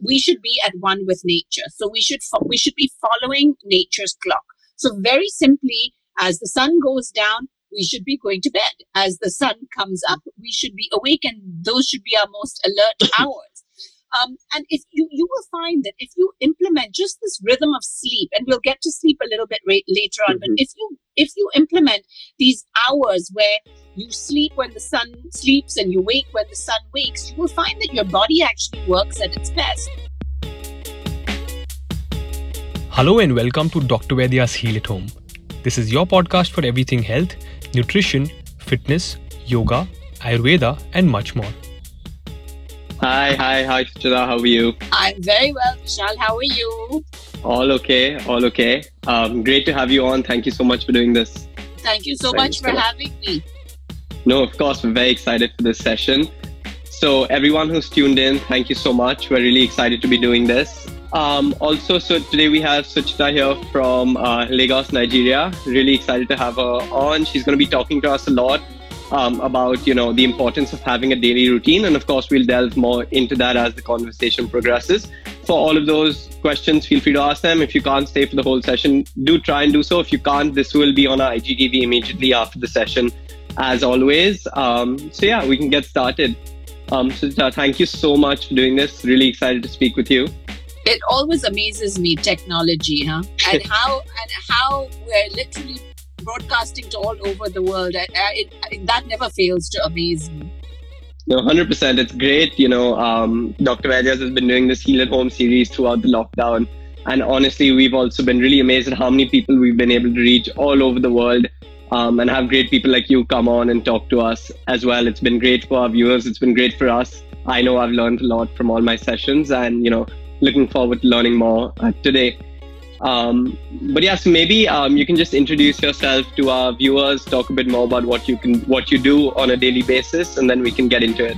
we should be at one with nature. So we should fo- we should be following nature's clock. So very simply, as the sun goes down, we should be going to bed. As the sun comes up, we should be awake, and those should be our most alert hours. Um, and if you you will find that if you implement just this rhythm of sleep, and we'll get to sleep a little bit ra- later on, Mm-hmm. but if you if you implement these hours where you sleep when the sun sleeps and you wake when the sun wakes, you will find that your body actually works at its best. Hello and welcome to Dr. Vaidya's Heal at Home. This is your podcast for everything health, nutrition, fitness, yoga, Ayurveda, and much more. Hi, hi, hi, Suchita. How are you? I'm very well, Vishal. How are you? All okay, all okay. Um, great to have you on. Thank you so much for doing this. Thank you so Thank much you for so much. having me. No, of course, we're very excited for this session. So, everyone who's tuned in, thank you so much. We're really excited to be doing this. Um, also, so today we have Suchita here from uh, Lagos, Nigeria. Really excited to have her on. She's going to be talking to us a lot um, about, you know, the importance of having a daily routine, and of course, we'll delve more into that as the conversation progresses. For all of those questions, feel free to ask them. If you can't stay for the whole session, do try and do so. If you can't, this will be on our IGTV immediately after the session as always. Um, so yeah, we can get started. Um, so uh, thank you so much for doing this. Really excited to speak with you. It always amazes me technology, huh? And how and how we're literally broadcasting to all over the world. I, I, it, that never fails to amaze me. No, hundred percent. It's great. You know, um, Dr. Vaidya's has been doing this Heal at Home series throughout the lockdown, and honestly, we've also been really amazed at how many people we've been able to reach all over the world. Um, and have great people like you come on and talk to us as well. It's been great for our viewers. It's been great for us. I know I've learned a lot from all my sessions, and you know, looking forward to learning more uh, today. Um, but yes, maybe um, you can just introduce yourself to our viewers, talk a bit more about what you can, what you do on a daily basis, and then we can get into it.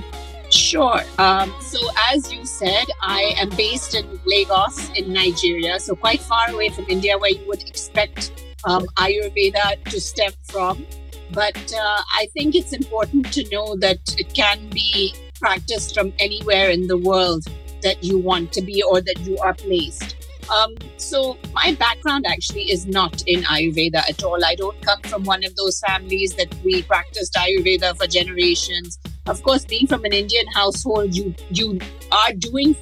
Sure. Um, so, as you said, I am based in Lagos, in Nigeria, so quite far away from India, where you would expect um, Ayurveda to stem from. But uh, I think it's important to know that it can be practiced from anywhere in the world that you want to be or that you are placed. Um, so, my background actually is not in Ayurveda at all. I don't come from one of those families that we practiced Ayurveda for generations. Of course being from an indian household you you are doing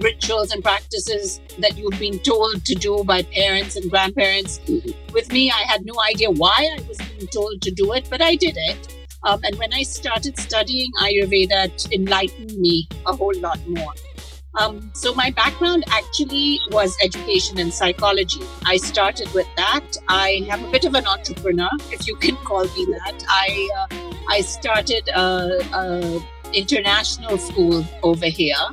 rituals and practices that you've been told to do by parents and grandparents. With me i had no idea why i was being told to do it but i did it. Um, and when i started studying ayurveda it enlightened me a whole lot more um, so my background actually was education and psychology. I started with that. I am a bit of an entrepreneur, if you can call me that. I uh, I started a, a international school over here,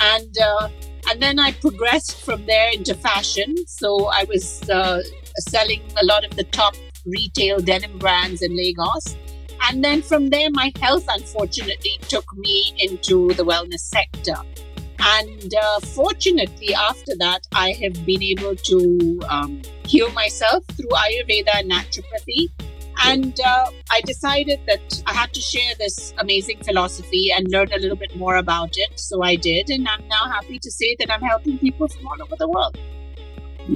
and uh, and then I progressed from there into fashion. So I was uh, selling a lot of the top retail denim brands in Lagos. And then from there, my health unfortunately took me into the wellness sector. And uh, fortunately, after that, I have been able to um, heal myself through Ayurveda and naturopathy. And uh, I decided that I had to share this amazing philosophy and learn a little bit more about it. So I did. And I'm now happy to say that I'm helping people from all over the world.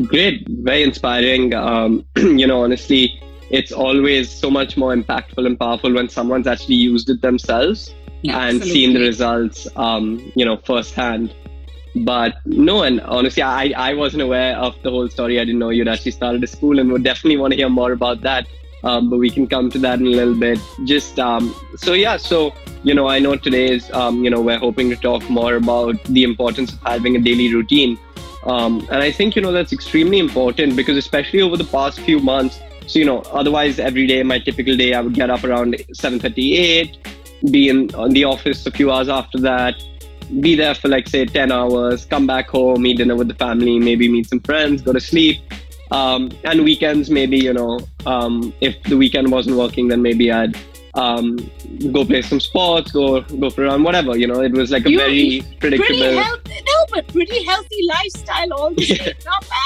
Great, very inspiring. Um, you know, honestly, it's always so much more impactful and powerful when someone's actually used it themselves and seen the results, um, you know, firsthand. But no, and honestly, I, I wasn't aware of the whole story. I didn't know you'd actually started a school and would definitely want to hear more about that. Um, but we can come to that in a little bit. Just um, so, yeah, so, you know, I know today is, um, you know, we're hoping to talk more about the importance of having a daily routine. Um, and I think, you know, that's extremely important because, especially over the past few months, so, you know, otherwise, every day, my typical day, I would get up around 7.38, be in on the office a few hours after that, be there for like say 10 hours, come back home, eat dinner with the family, maybe meet some friends, go to sleep. Um, and weekends, maybe, you know, um, if the weekend wasn't working, then maybe I'd um, go play some sports, go go for a run, whatever. You know, it was like a You- very predictable. Pretty healthy, no, but pretty healthy lifestyle all the same. Not bad.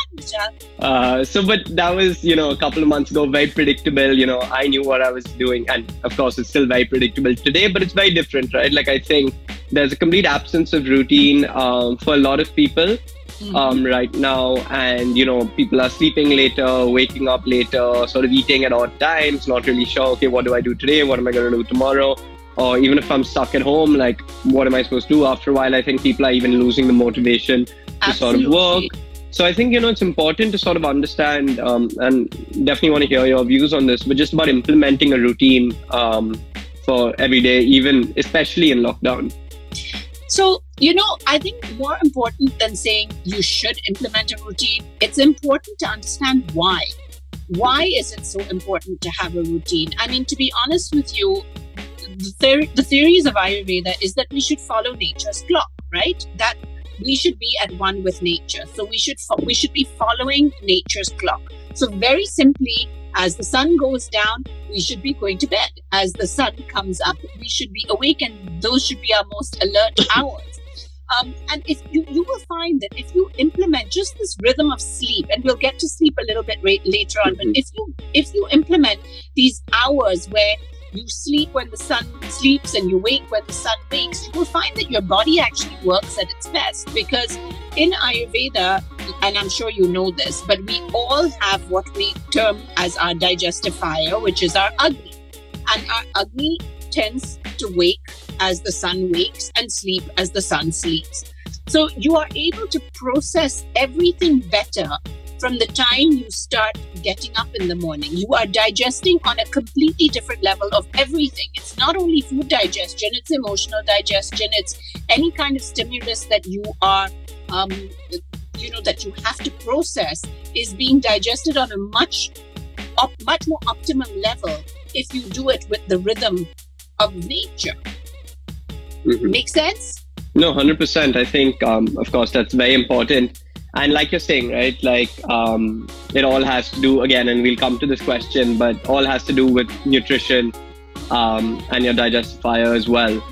Uh, so, but that was, you know, a couple of months ago, very predictable. You know, I knew what I was doing. And of course, it's still very predictable today, but it's very different, right? Like, I think there's a complete absence of routine um, for a lot of people mm-hmm. um, right now. And, you know, people are sleeping later, waking up later, sort of eating at odd times, not really sure, okay, what do I do today? What am I going to do tomorrow? Or even if I'm stuck at home, like, what am I supposed to do? After a while, I think people are even losing the motivation to Absolutely. sort of work. So I think you know it's important to sort of understand um, and definitely want to hear your views on this, but just about implementing a routine um, for every day, even especially in lockdown. So, you know, I think more important than saying you should implement a routine, it's important to understand why. Why is it so important to have a routine? I mean, to be honest with you, the, ther- the theories of Ayurveda is that we should follow nature's clock, right? That we should be at one with nature. So we should fo- we should be following nature's clock. So very simply, as the sun goes down, we should be going to bed. As the sun comes up, we should be awake, and those should be our most alert hours. Um, and if you you will find that if you implement just this rhythm of sleep, and we'll get to sleep a little bit ra- later on, but if you if you implement these hours where you sleep when the sun sleeps and you wake when the sun wakes, you will find that your body actually works at its best because in Ayurveda, and I'm sure you know this, but we all have what we term as our digestive fire, which is our Agni. And our Agni tends to wake as the sun wakes and sleep as the sun sleeps. So you are able to process everything better from the time you start getting up in the morning. You are digesting on a completely different level of everything. It's not only food digestion, it's emotional digestion, it's any kind of stimulus that you are, um, you know, that you have to process is being digested on a much, op- much more optimum level if you do it with the rhythm of nature. Mm-hmm. Make sense? No, 100%. I think, um, of course, that's very important and like you're saying right like um, it all has to do again and we'll come to this question but all has to do with nutrition um, and your digestive fire as well.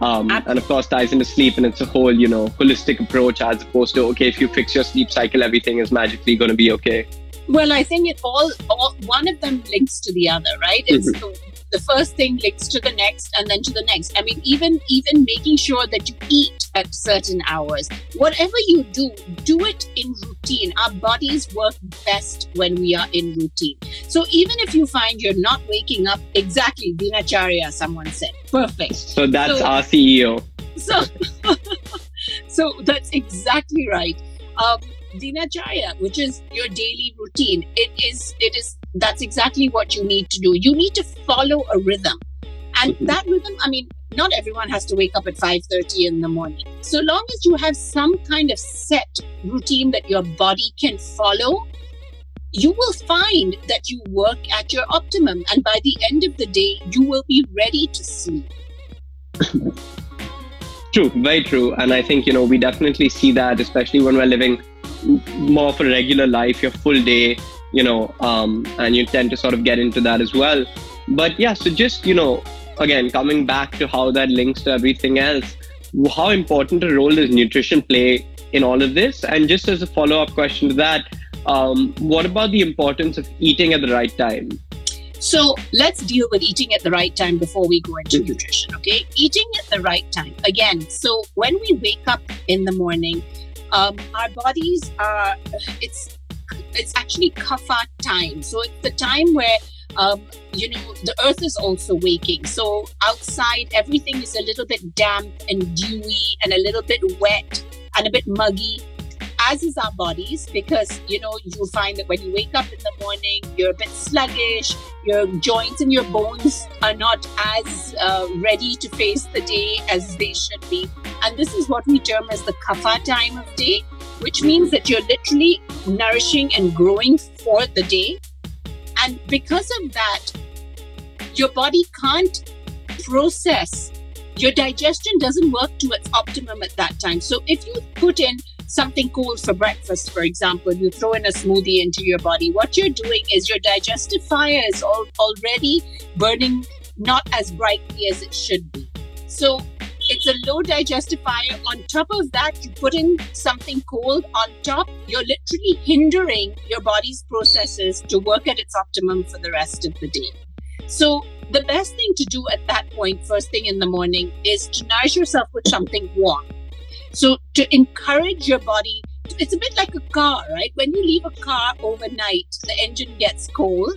Um, and of course ties into sleep and it's a whole you know holistic approach as opposed to okay if you fix your sleep cycle everything is magically going to be okay. Well i think it all, all one of them links to the other right? It's mm-hmm. the first thing links to the next and then to the next. I mean even even making sure that you eat at certain hours. Whatever you do do it in routine. Our bodies work best when we are in routine. So even if you find you're not waking up exactly dinacharya someone said. Perfect. So that's so, our ceo so so that's exactly right. Um, dinacharya which is your daily routine it is it is that's exactly what you need to do. You need to follow a rhythm. And mm-hmm. that rhythm i mean not everyone has to wake up at 5:30 in the morning. So long as you have some kind of set routine that your body can follow you will find that you work at your optimum. And by the end of the day you will be ready to sleep. True very true. And i think you know we definitely see that especially when we're living more of a regular life, your full day, you know, um, and you tend to sort of get into that as well. But yeah, so just, you know, again, coming back to how that links to everything else, how important a role does nutrition play in all of this? And just as a follow up question to that, um, what about the importance of eating at the right time? So let's deal with eating at the right time before we go into mm-hmm. nutrition, okay? Eating at the right time. Again, so when we wake up in the morning, um, our bodies are it's it's actually kapha time. So it's the time where um, you know the earth is also waking. So outside everything is a little bit damp and dewy and a little bit wet and a bit muggy as is our bodies, because you know you'll find that when you wake up in the morning, you're a bit sluggish. Your joints and your bones are not as uh, ready to face the day as they should be, and this is what we term as the kapha time of day, which means that you're literally nourishing and growing for the day, and because of that, your body can't process your digestion doesn't work to its optimum at that time. So if you put in something cool for breakfast, for example, you throw in a smoothie into your body, what you're doing is your digestive fire is al- already burning not as brightly as it should be. So it's a low digestive fire. On top of that, you put in something cold on top, you're literally hindering your body's processes to work at its optimum for the rest of the day. So the best thing to do at that point, first thing in the morning, is to nourish yourself with something warm. So to encourage your body, it's a bit like a car, right? When you leave a car overnight, the engine gets cold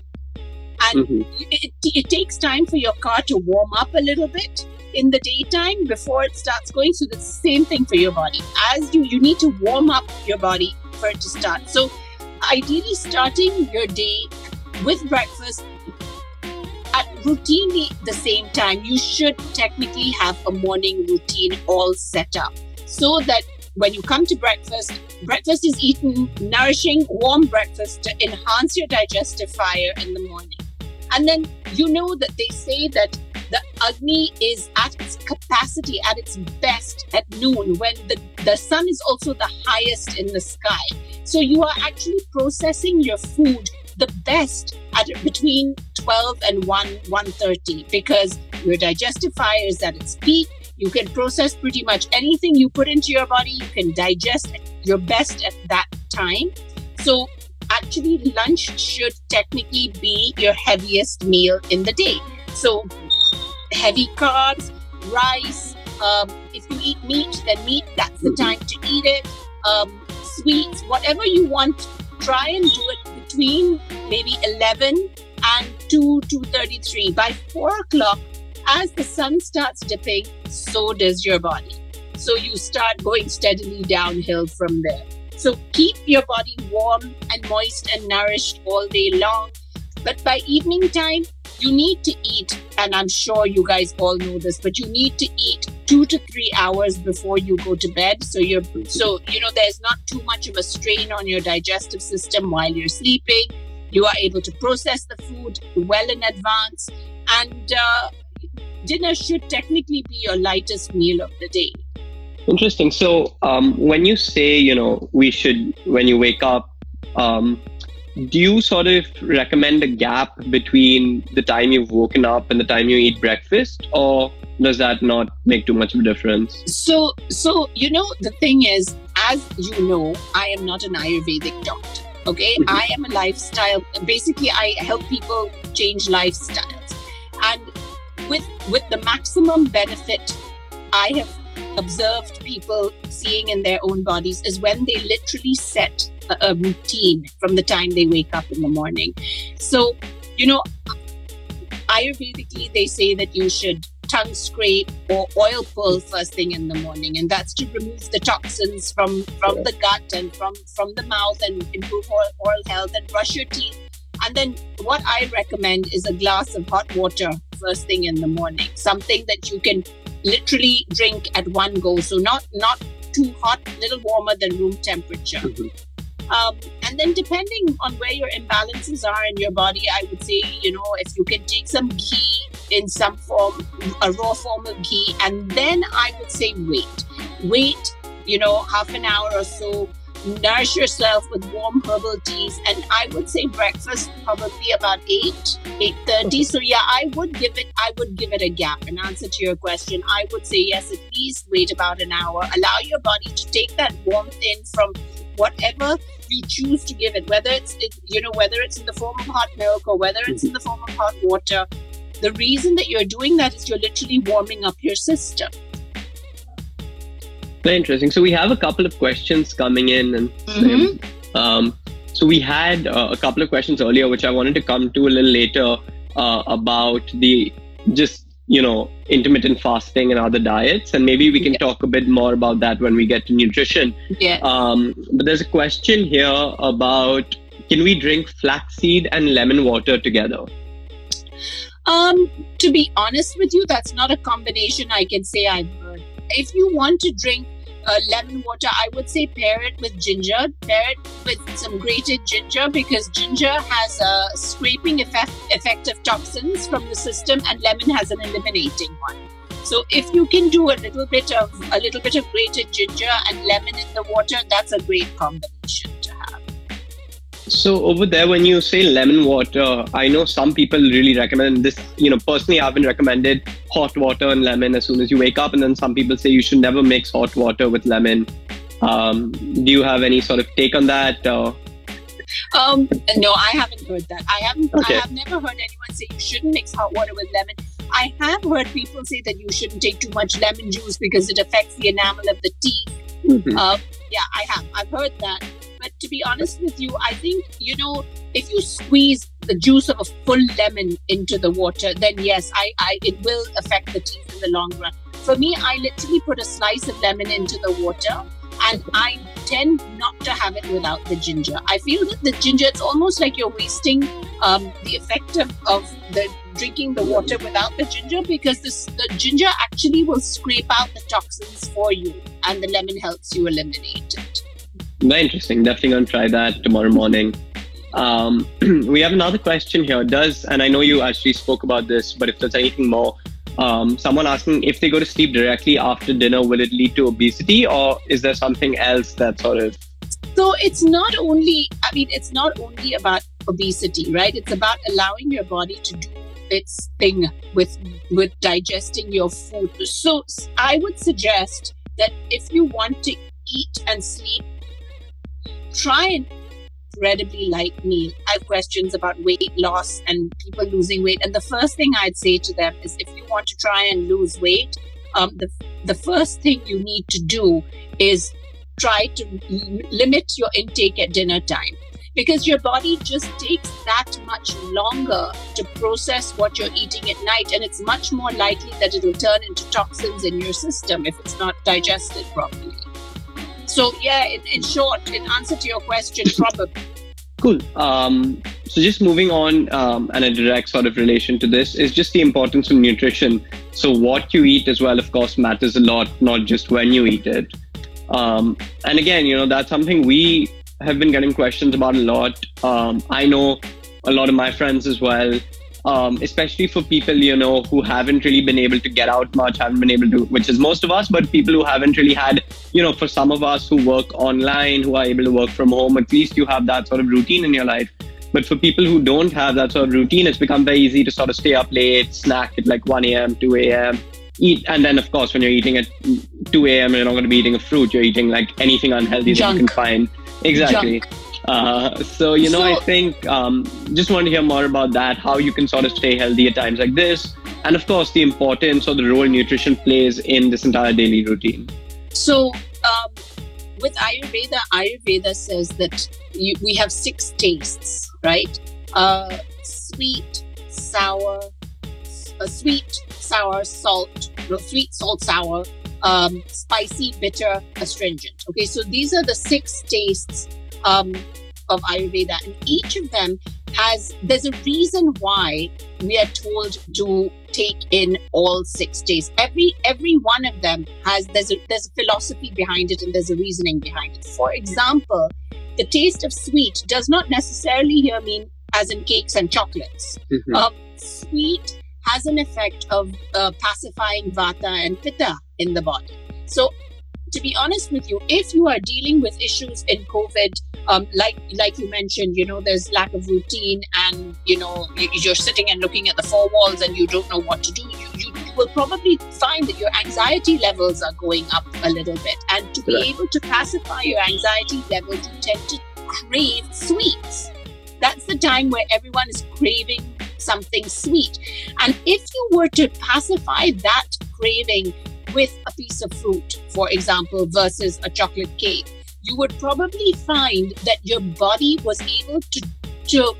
and mm-hmm. it, it takes time for your car to warm up a little bit in the daytime before it starts going. So the same thing for your body. As you you need to warm up your body for it to start. So ideally starting your day with breakfast at routinely the same time. You should technically have a morning routine all set up so that when you come to breakfast, breakfast is eaten nourishing, warm breakfast to enhance your digestive fire in the morning. And then you know that they say that the Agni is at its capacity, at its best at noon when the, the sun is also the highest in the sky. So you are actually processing your food the best at between 12 and 1 1.30 because your digestive fire is at its peak. You can process pretty much anything you put into your body. You can digest your best at that time. So actually lunch should technically be your heaviest meal in the day. So heavy carbs, rice. Um, if you eat meat, then meat, that's the time to eat it. Um, sweets, whatever you want, try and do it between maybe 11 and 2 to 33. By 4 o'clock, as the sun starts dipping, so does your body. So you start going steadily downhill from there. So keep your body warm and moist and nourished all day long. But by evening time, you need to eat, and I'm sure you guys all know this, but you need to eat two to three hours before you go to bed. So you're so you know there's not too much of a strain on your digestive system while you're sleeping. You are able to process the food well in advance, and uh, dinner should technically be your lightest meal of the day. Interesting. So um, when you say you know we should when you wake up. Um, do you sort of recommend a gap between the time you've woken up and the time you eat breakfast or does that not make too much of a difference? So so you know the thing is as you know i am not an ayurvedic doctor okay? Mm-hmm. i am a lifestyle basically i help people change lifestyles. And with with the maximum benefit i have observed people seeing in their own bodies is when they literally set a, a routine from the time they wake up in the morning. So, you know, Ayurvedically, they say that you should tongue scrape or oil pull first thing in the morning and that's to remove the toxins from from the gut and from from the mouth and improve oral, oral health and brush your teeth and then what i recommend is a glass of hot water first thing in the morning something that you can literally drink at one go so not not too hot little warmer than room temperature mm-hmm. Um, and then, depending on where your imbalances are in your body, I would say, you know, if you can take some ghee in some form, a raw form of ghee, and then I would say wait. Wait, you know, half an hour or so. Nourish yourself with warm herbal teas, and I would say breakfast probably about eight, eight thirty. So yeah, I would give it. I would give it a gap. In answer to your question, I would say yes. At least wait about an hour. Allow your body to take that warmth in from whatever you choose to give it, whether it's you know whether it's in the form of hot milk or whether it's in the form of hot water. The reason that you're doing that is you're literally warming up your system. Very interesting. So we have a couple of questions coming in, and mm-hmm. um, so we had uh, a couple of questions earlier, which I wanted to come to a little later uh, about the just you know intermittent fasting and other diets and maybe we can yeah. talk a bit more about that when we get to nutrition yeah um, but there's a question here about can we drink flaxseed and lemon water together um to be honest with you that's not a combination i can say i've heard if you want to drink uh, lemon water, I would say pair it with ginger. Pair it with some grated ginger because ginger has a scraping effect, effect of toxins from the system, and lemon has an eliminating one. So if you can do a little bit of a little bit of grated ginger and lemon in the water, that's a great combination. So over there, when you say lemon water, I know some people really recommend this. You know, personally, I've been recommended hot water and lemon as soon as you wake up, and then some people say you should never mix hot water with lemon. Um, do you have any sort of take on that? Um, no, I haven't heard that. I haven't. Okay. I have never heard anyone say you shouldn't mix hot water with lemon. I have heard people say that you shouldn't take too much lemon juice because it affects the enamel of the teeth. Mm-hmm. Uh, yeah, I have. I've heard that. But to be honest with you, I think, you know, if you squeeze the juice of a full lemon into the water, then yes, I, I it will affect the teeth in the long run. For me, I literally put a slice of lemon into the water and I tend not to have it without the ginger. I feel that the ginger, it's almost like you're wasting um, the effect of, of the drinking the water without the ginger because this, the ginger actually will scrape out the toxins for you and the lemon helps you eliminate it. Very interesting. Definitely going to try that tomorrow morning. Um, we have another question here. Does, and I know you actually spoke about this, but if there's anything more, um, someone asking if they go to sleep directly after dinner, will it lead to obesity or is there something else that sort of. So it's not only, I mean, it's not only about obesity, right? It's about allowing your body to do its thing with with digesting your food. So I would suggest that if you want to eat and sleep try an incredibly light meal. I have questions about weight loss and people losing weight. And the first thing I'd say to them is if you want to try and lose weight, um, the, the first thing you need to do is try to limit your intake at dinner time because your body just takes that much longer to process what you're eating at night and it's much more likely that it'll turn into toxins in your system if it's not digested properly so yeah, in, in short, in answer to your question, probably. Cool. Um, so just moving on, um, and a direct sort of relation to this is just the importance of nutrition. So what you eat as well, of course, matters a lot, not just when you eat it. Um, and again, you know, that's something we have been getting questions about a lot. Um, I know a lot of my friends as well um, especially for people you know who haven't really been able to get out much, haven't been able to, which is most of us, but people who haven't really had, you know, for some of us who work online, who are able to work from home, at least you have that sort of routine in your life. But for people who don't have that sort of routine, it's become very easy to sort of stay up late, snack at like 1 a.m., 2 a.m., eat. And then, of course, when you're eating at 2 a.m., you're not going to be eating a fruit. You're eating like anything unhealthy Junk. that you can find. Exactly. Junk. Uh, so you know, so, I think um, just want to hear more about that. How you can sort of stay healthy at times like this, and of course, the importance or the role nutrition plays in this entire daily routine. So, um, with Ayurveda, Ayurveda says that you, we have six tastes, right? Uh, sweet, sour, uh, sweet, sour, salt, no, sweet, salt, sour, um, spicy, bitter, astringent. Okay, so these are the six tastes um, of Ayurveda, and each of them has there's a reason why we are told to take in all six days. Every every one of them has there's a there's a philosophy behind it and there's a reasoning behind it. For example, the taste of sweet does not necessarily here mean as in cakes and chocolates. Mm-hmm. Um, sweet has an effect of uh, pacifying vata and pitta in the body. So to be honest with you, if you are dealing with issues in COVID, um, like like you mentioned, you know, there's lack of routine, and you know, you're sitting and looking at the four walls, and you don't know what to do. You, you will probably find that your anxiety levels are going up a little bit, and to be able to pacify your anxiety levels, you tend to crave sweets. That's the time where everyone is craving something sweet. And if you were to pacify that craving with a piece of fruit, for example, versus a chocolate cake, you would probably find that your body was able to, to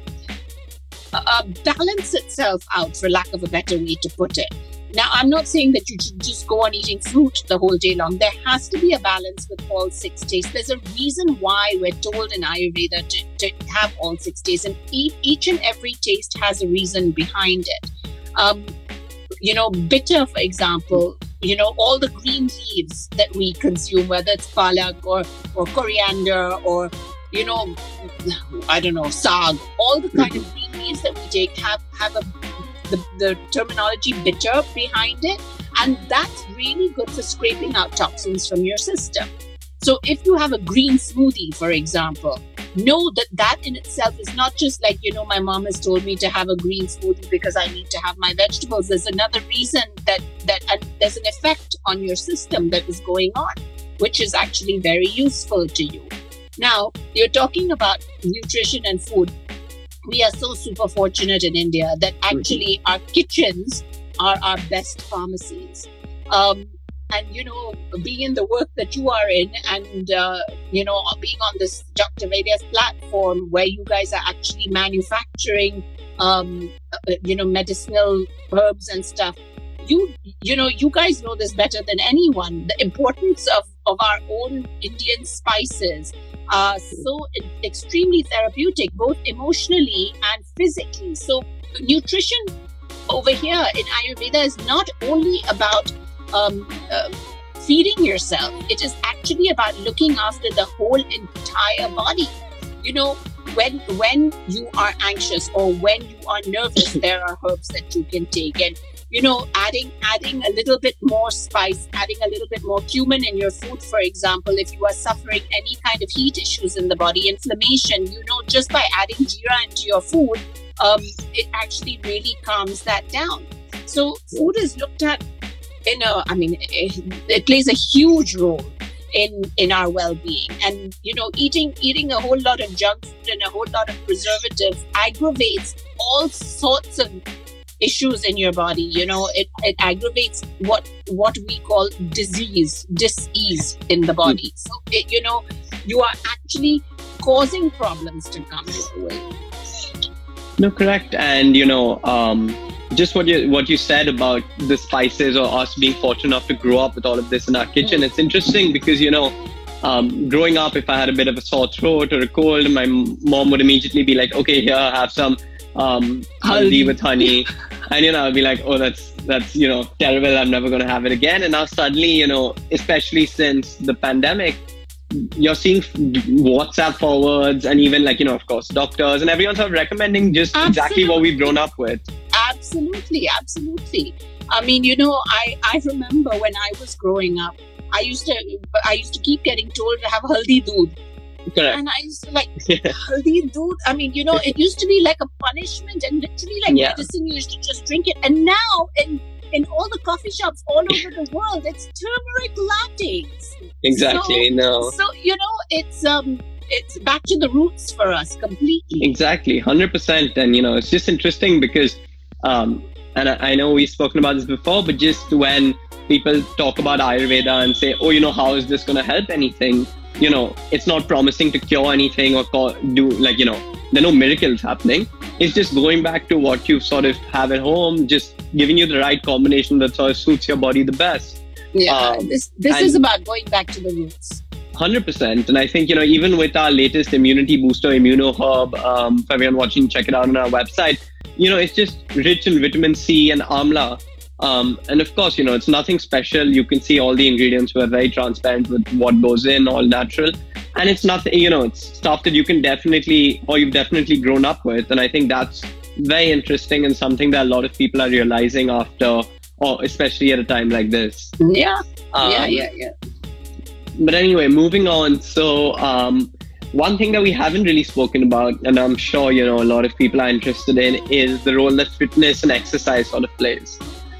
uh, uh, balance itself out, for lack of a better way to put it. Now, I'm not saying that you should just go on eating fruit the whole day long. There has to be a balance with all six tastes. There's a reason why we're told in Ayurveda to, to have all six tastes, and each and every taste has a reason behind it. Um, you know, bitter, for example, you know, all the green leaves that we consume, whether it's palak or, or coriander or, you know, I don't know, sag, all the kind of green leaves that we take have, have a, the, the terminology bitter behind it. And that's really good for scraping out toxins from your system. So if you have a green smoothie, for example, know that that in itself is not just like, you know, my mom has told me to have a green smoothie because I need to have my vegetables. There's another reason that, that there's an effect on your system that is going on, which is actually very useful to you. Now, you're talking about nutrition and food. We are so super fortunate in India that actually our kitchens are our best pharmacies. Um, and you know being in the work that you are in and uh, you know being on this dr Vaidya's platform where you guys are actually manufacturing um, uh, you know medicinal herbs and stuff you you know you guys know this better than anyone. The importance of of our own indian spices are so extremely therapeutic both emotionally and physically. So nutrition over here in ayurveda is not only about um, uh, feeding yourself. It is actually about looking after the whole entire body. You know, when when you are anxious or when you are nervous, there are herbs that you can take, and you know, adding adding a little bit more spice, adding a little bit more cumin in your food, for example, if you are suffering any kind of heat issues in the body, inflammation, you know, just by adding jeera into your food, um, it actually really calms that down. So food is looked at in a, I mean, it, it plays a huge role in in our well-being. And you know eating eating a whole lot of junk food and a whole lot of preservatives aggravates all sorts of issues in your body. You know it, it aggravates what what we call disease disease in the body. So it, you know you are actually causing problems to come your way. No correct. And you know um just what you what you said about the spices or us being fortunate enough to grow up with all of this in our kitchen. It's interesting because you know, um, growing up, if I had a bit of a sore throat or a cold, my mom would immediately be like, "Okay, here, have some um, haldi with honey," and you know, I'd be like, "Oh, that's that's you know terrible. I'm never going to have it again." And now suddenly, you know, especially since the pandemic, you're seeing WhatsApp forwards and even like you know, of course, doctors and everyone's sort of recommending just Absolutely. exactly what we've grown up with. Absolutely, absolutely. I mean, you know, I I remember when I was growing up, I used to I used to keep getting told to have haldi doodh. Correct. And I used to like haldi doodh. I mean, you know, it used to be like a punishment and literally like yeah. medicine. You used to just drink it, and now in in all the coffee shops all over the world, it's turmeric lattes. Exactly. So, no. So you know, it's um it's back to the roots for us completely. Exactly, hundred percent. And you know, it's just interesting because um, and I, I know we've spoken about this before, but just when people talk about Ayurveda and say, oh, you know, how is this going to help anything? You know, it's not promising to cure anything or do like, you know, there are no miracles happening. It's just going back to what you sort of have at home, just giving you the right combination that sort of suits your body the best. Yeah, um, this this is about going back to the roots. 100%. And I think, you know, even with our latest immunity booster, Immuno Herb, um, for everyone watching, check it out on our website you know, it's just rich in vitamin C and amla. Um, and of course, you know, it's nothing special. You can see all the ingredients. We're very transparent with what goes in, all natural. And it's nothing, you know, it's stuff that you can definitely, or you've definitely grown up with. And I think that's very interesting and something that a lot of people are realizing after, or especially at a time like this. Yeah. Um, yeah, yeah, yeah. But anyway, moving on. So, um, one thing that we haven't really spoken about, and I'm sure you know a lot of people are interested in, is the role that fitness and exercise sort of plays.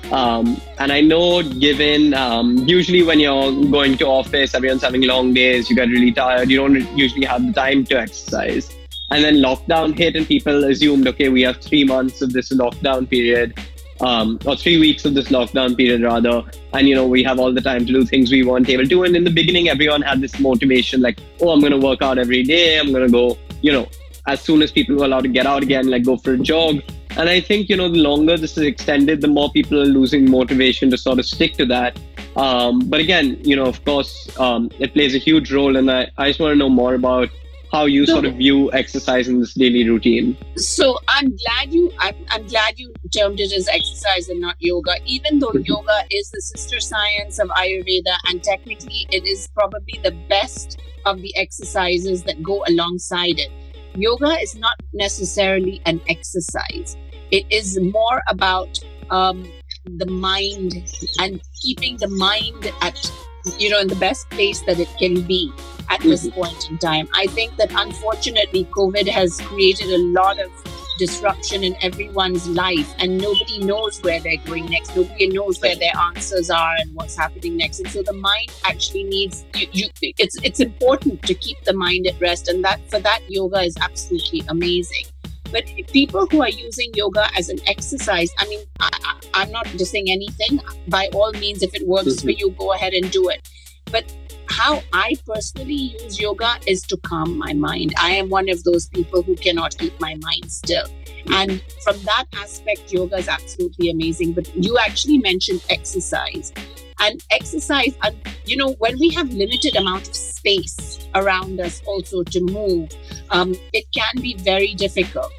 Um, and I know, given um, usually when you're going to office, everyone's having long days, you get really tired, you don't usually have the time to exercise. And then lockdown hit, and people assumed, okay, we have three months of this lockdown period um, or three weeks of this lockdown period rather and you know we have all the time to do things we weren't able to and in the beginning everyone had this motivation like oh i'm going to work out every day i'm going to go you know as soon as people were allowed to get out again like go for a jog. And i think you know the longer this is extended the more people are losing motivation to sort of stick to that. Um, but again you know of course um, it plays a huge role and I, I just want to know more about how you so, sort of view exercise in this daily routine. So I'm glad you I'm, I'm glad you termed it as exercise and not yoga, even though mm-hmm. yoga is the sister science of Ayurveda and technically it is probably the best of the exercises that go alongside it. Yoga is not necessarily an exercise. It is more about um, the mind and keeping the mind at you know in the best place that it can be at this mm-hmm. point in time. I think that unfortunately, COVID has created a lot of disruption in everyone's life and nobody knows where they're going next nobody knows where their answers are and what's happening next and so the mind actually needs you, you, it's it's important to keep the mind at rest and that for that yoga is absolutely amazing but people who are using yoga as an exercise i mean I, am not just saying anything by all means if it works mm-hmm. for you go ahead and do it but how I personally use yoga is to calm my mind. I am one of those people who cannot keep my mind still. And from that aspect, yoga is absolutely amazing. But you actually mentioned exercise. And exercise, and you know, when we have limited amount of space around us also to move, um, it can be very difficult.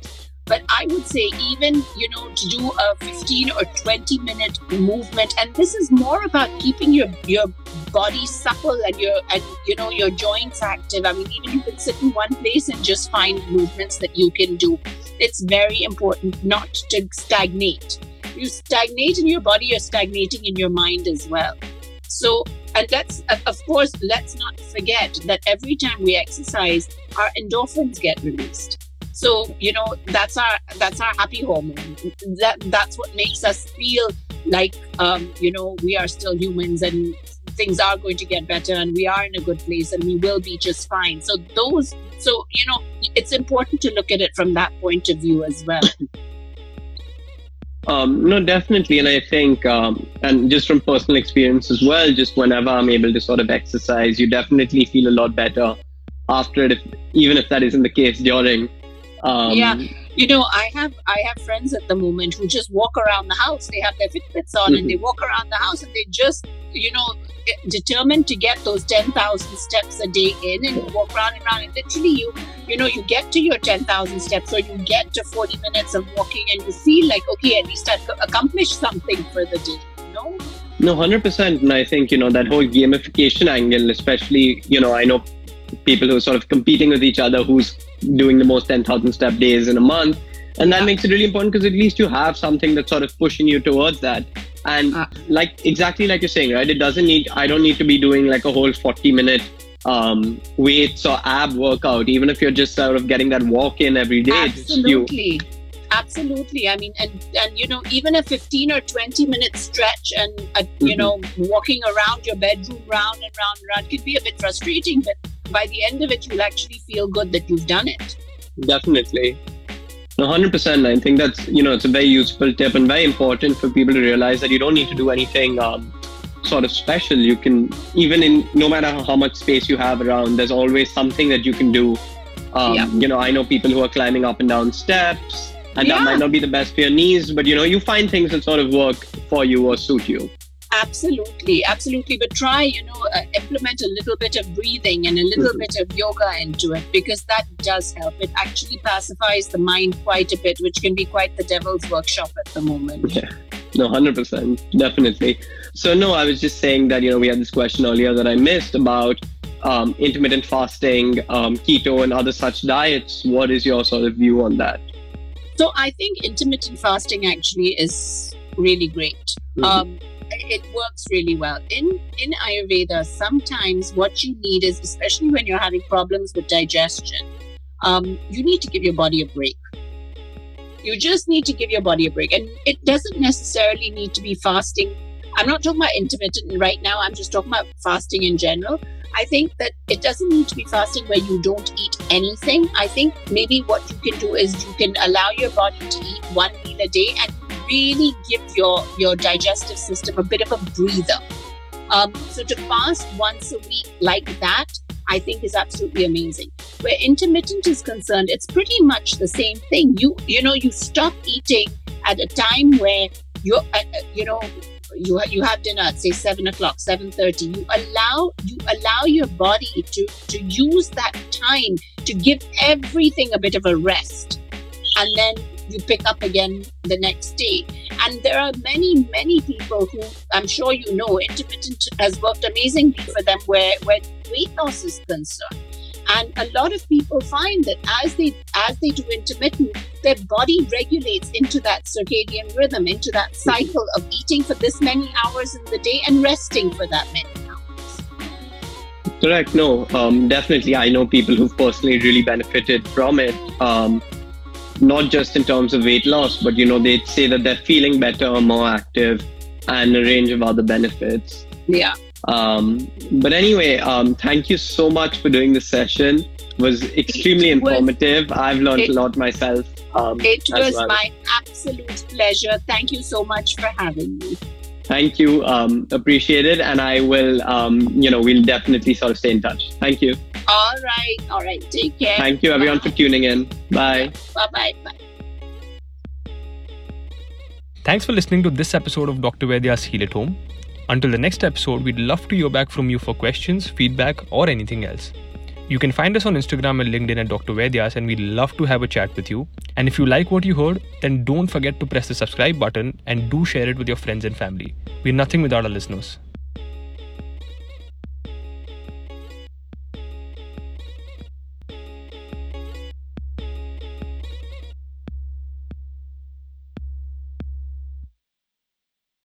But I would say, even, you know, to do a 15 or 20 minute movement, and this is more about keeping your, your body supple and your, and, you know, your joints active. I mean, even if you can sit in one place and just find movements that you can do. It's very important not to stagnate. You stagnate in your body, you're stagnating in your mind as well. So, and let's, of course, let's not forget that every time we exercise, our endorphins get released. So you know that's our that's our happy hormone. That that's what makes us feel like um, you know we are still humans and things are going to get better and we are in a good place and we will be just fine. So those so you know it's important to look at it from that point of view as well. Um, no, definitely, and I think, um, and just from personal experience as well, just whenever I'm able to sort of exercise, you definitely feel a lot better after it, if, even if that isn't the case during. Um, yeah, you know, I have I have friends at the moment who just walk around the house. They have their Fitbits on mm-hmm. and they mm-hmm. walk around the house and they just, you know, determined to get those ten thousand steps a day in and walk around and around. And literally, you you know, you get to your ten thousand steps or you get to forty minutes of walking and you feel like okay, at least I've accomplished something for the day. You know. No, hundred percent, and I think you know that whole gamification angle, especially you know, I know people who are sort of competing with each other who's doing the most 10,000 step days in a month. And that makes it really important because at least you have something that's sort of pushing you towards that. And uh, like exactly like you're saying, right? It doesn't need, I don't need to be doing like a whole 40 minute um, weights or ab workout, even if you're just sort of getting that walk in every day. Absolutely. Absolutely. I mean, and, and, you know, even a 15 or 20 minute stretch and, a, mm-hmm. you know, walking around your bedroom round and round and round could be a bit frustrating, but by the end of it, you'll actually feel good that you've done it. Definitely. 100%. I think that's, you know, it's a very useful tip and very important for people to realize that you don't need to do anything um, sort of special. You can, even in no matter how much space you have around, there's always something that you can do. Um, yeah. You know, I know people who are climbing up and down steps, and yeah. that might not be the best for your knees, but, you know, you find things that sort of work for you or suit you. Absolutely, absolutely. But try, you know, uh, implement a little bit of breathing and a little mm-hmm. bit of yoga into it because that does help. It actually pacifies the mind quite a bit, which can be quite the devil's workshop at the moment. Yeah. No, 100%. Definitely. So, no, I was just saying that, you know, we had this question earlier that I missed about um, intermittent fasting, um, keto, and other such diets. What is your sort of view on that? So, I think intermittent fasting actually is really great. Mm-hmm. Um, it works really well. In in Ayurveda, sometimes what you need is, especially when you're having problems with digestion, um, you need to give your body a break. You just need to give your body a break, and it doesn't necessarily need to be fasting. I'm not talking about intermittent right now. I'm just talking about fasting in general. I think that it doesn't need to be fasting where you don't eat anything. I think maybe what you can do is you can allow your body to eat one meal a day and really give your, your digestive system a bit of a breather. Um, so to fast once a week like that, I think is absolutely amazing. Where intermittent is concerned, it's pretty much the same thing. You you know you stop eating at a time where you uh, uh, you know you you have dinner at say seven o'clock, seven thirty. You allow you allow your body to to use that time to give everything a bit of a rest, and then you pick up again the next day. And there are many, many people who I'm sure you know intermittent has worked amazingly for them where, where weight loss is concerned. And a lot of people find that as they as they do intermittent, their body regulates into that circadian rhythm, into that cycle of eating for this many hours in the day and resting for that many hours. Correct. No, um, definitely. I know people who've personally really benefited from it. Um, not just in terms of weight loss, but you know, they say that they're feeling better, more active, and a range of other benefits. Yeah. Um, but anyway, um, thank you so much for doing this session. It was extremely it informative. I've learned it, a lot myself. Um, it was well. my absolute pleasure. Thank you so much for having me. Thank you. Um, appreciate it. And I will, um, you know, we'll definitely sort of stay in touch. Thank you. All right. All right. Take care. Thank you, everyone, Bye. for tuning in. Bye. Bye bye. Bye. Thanks for listening to this episode of Dr. Vaidya's Heal at Home. Until the next episode, we'd love to hear back from you for questions, feedback, or anything else. You can find us on Instagram and LinkedIn at Dr. Vaidya's, and we'd love to have a chat with you. And if you like what you heard, then don't forget to press the subscribe button and do share it with your friends and family. We're nothing without our listeners.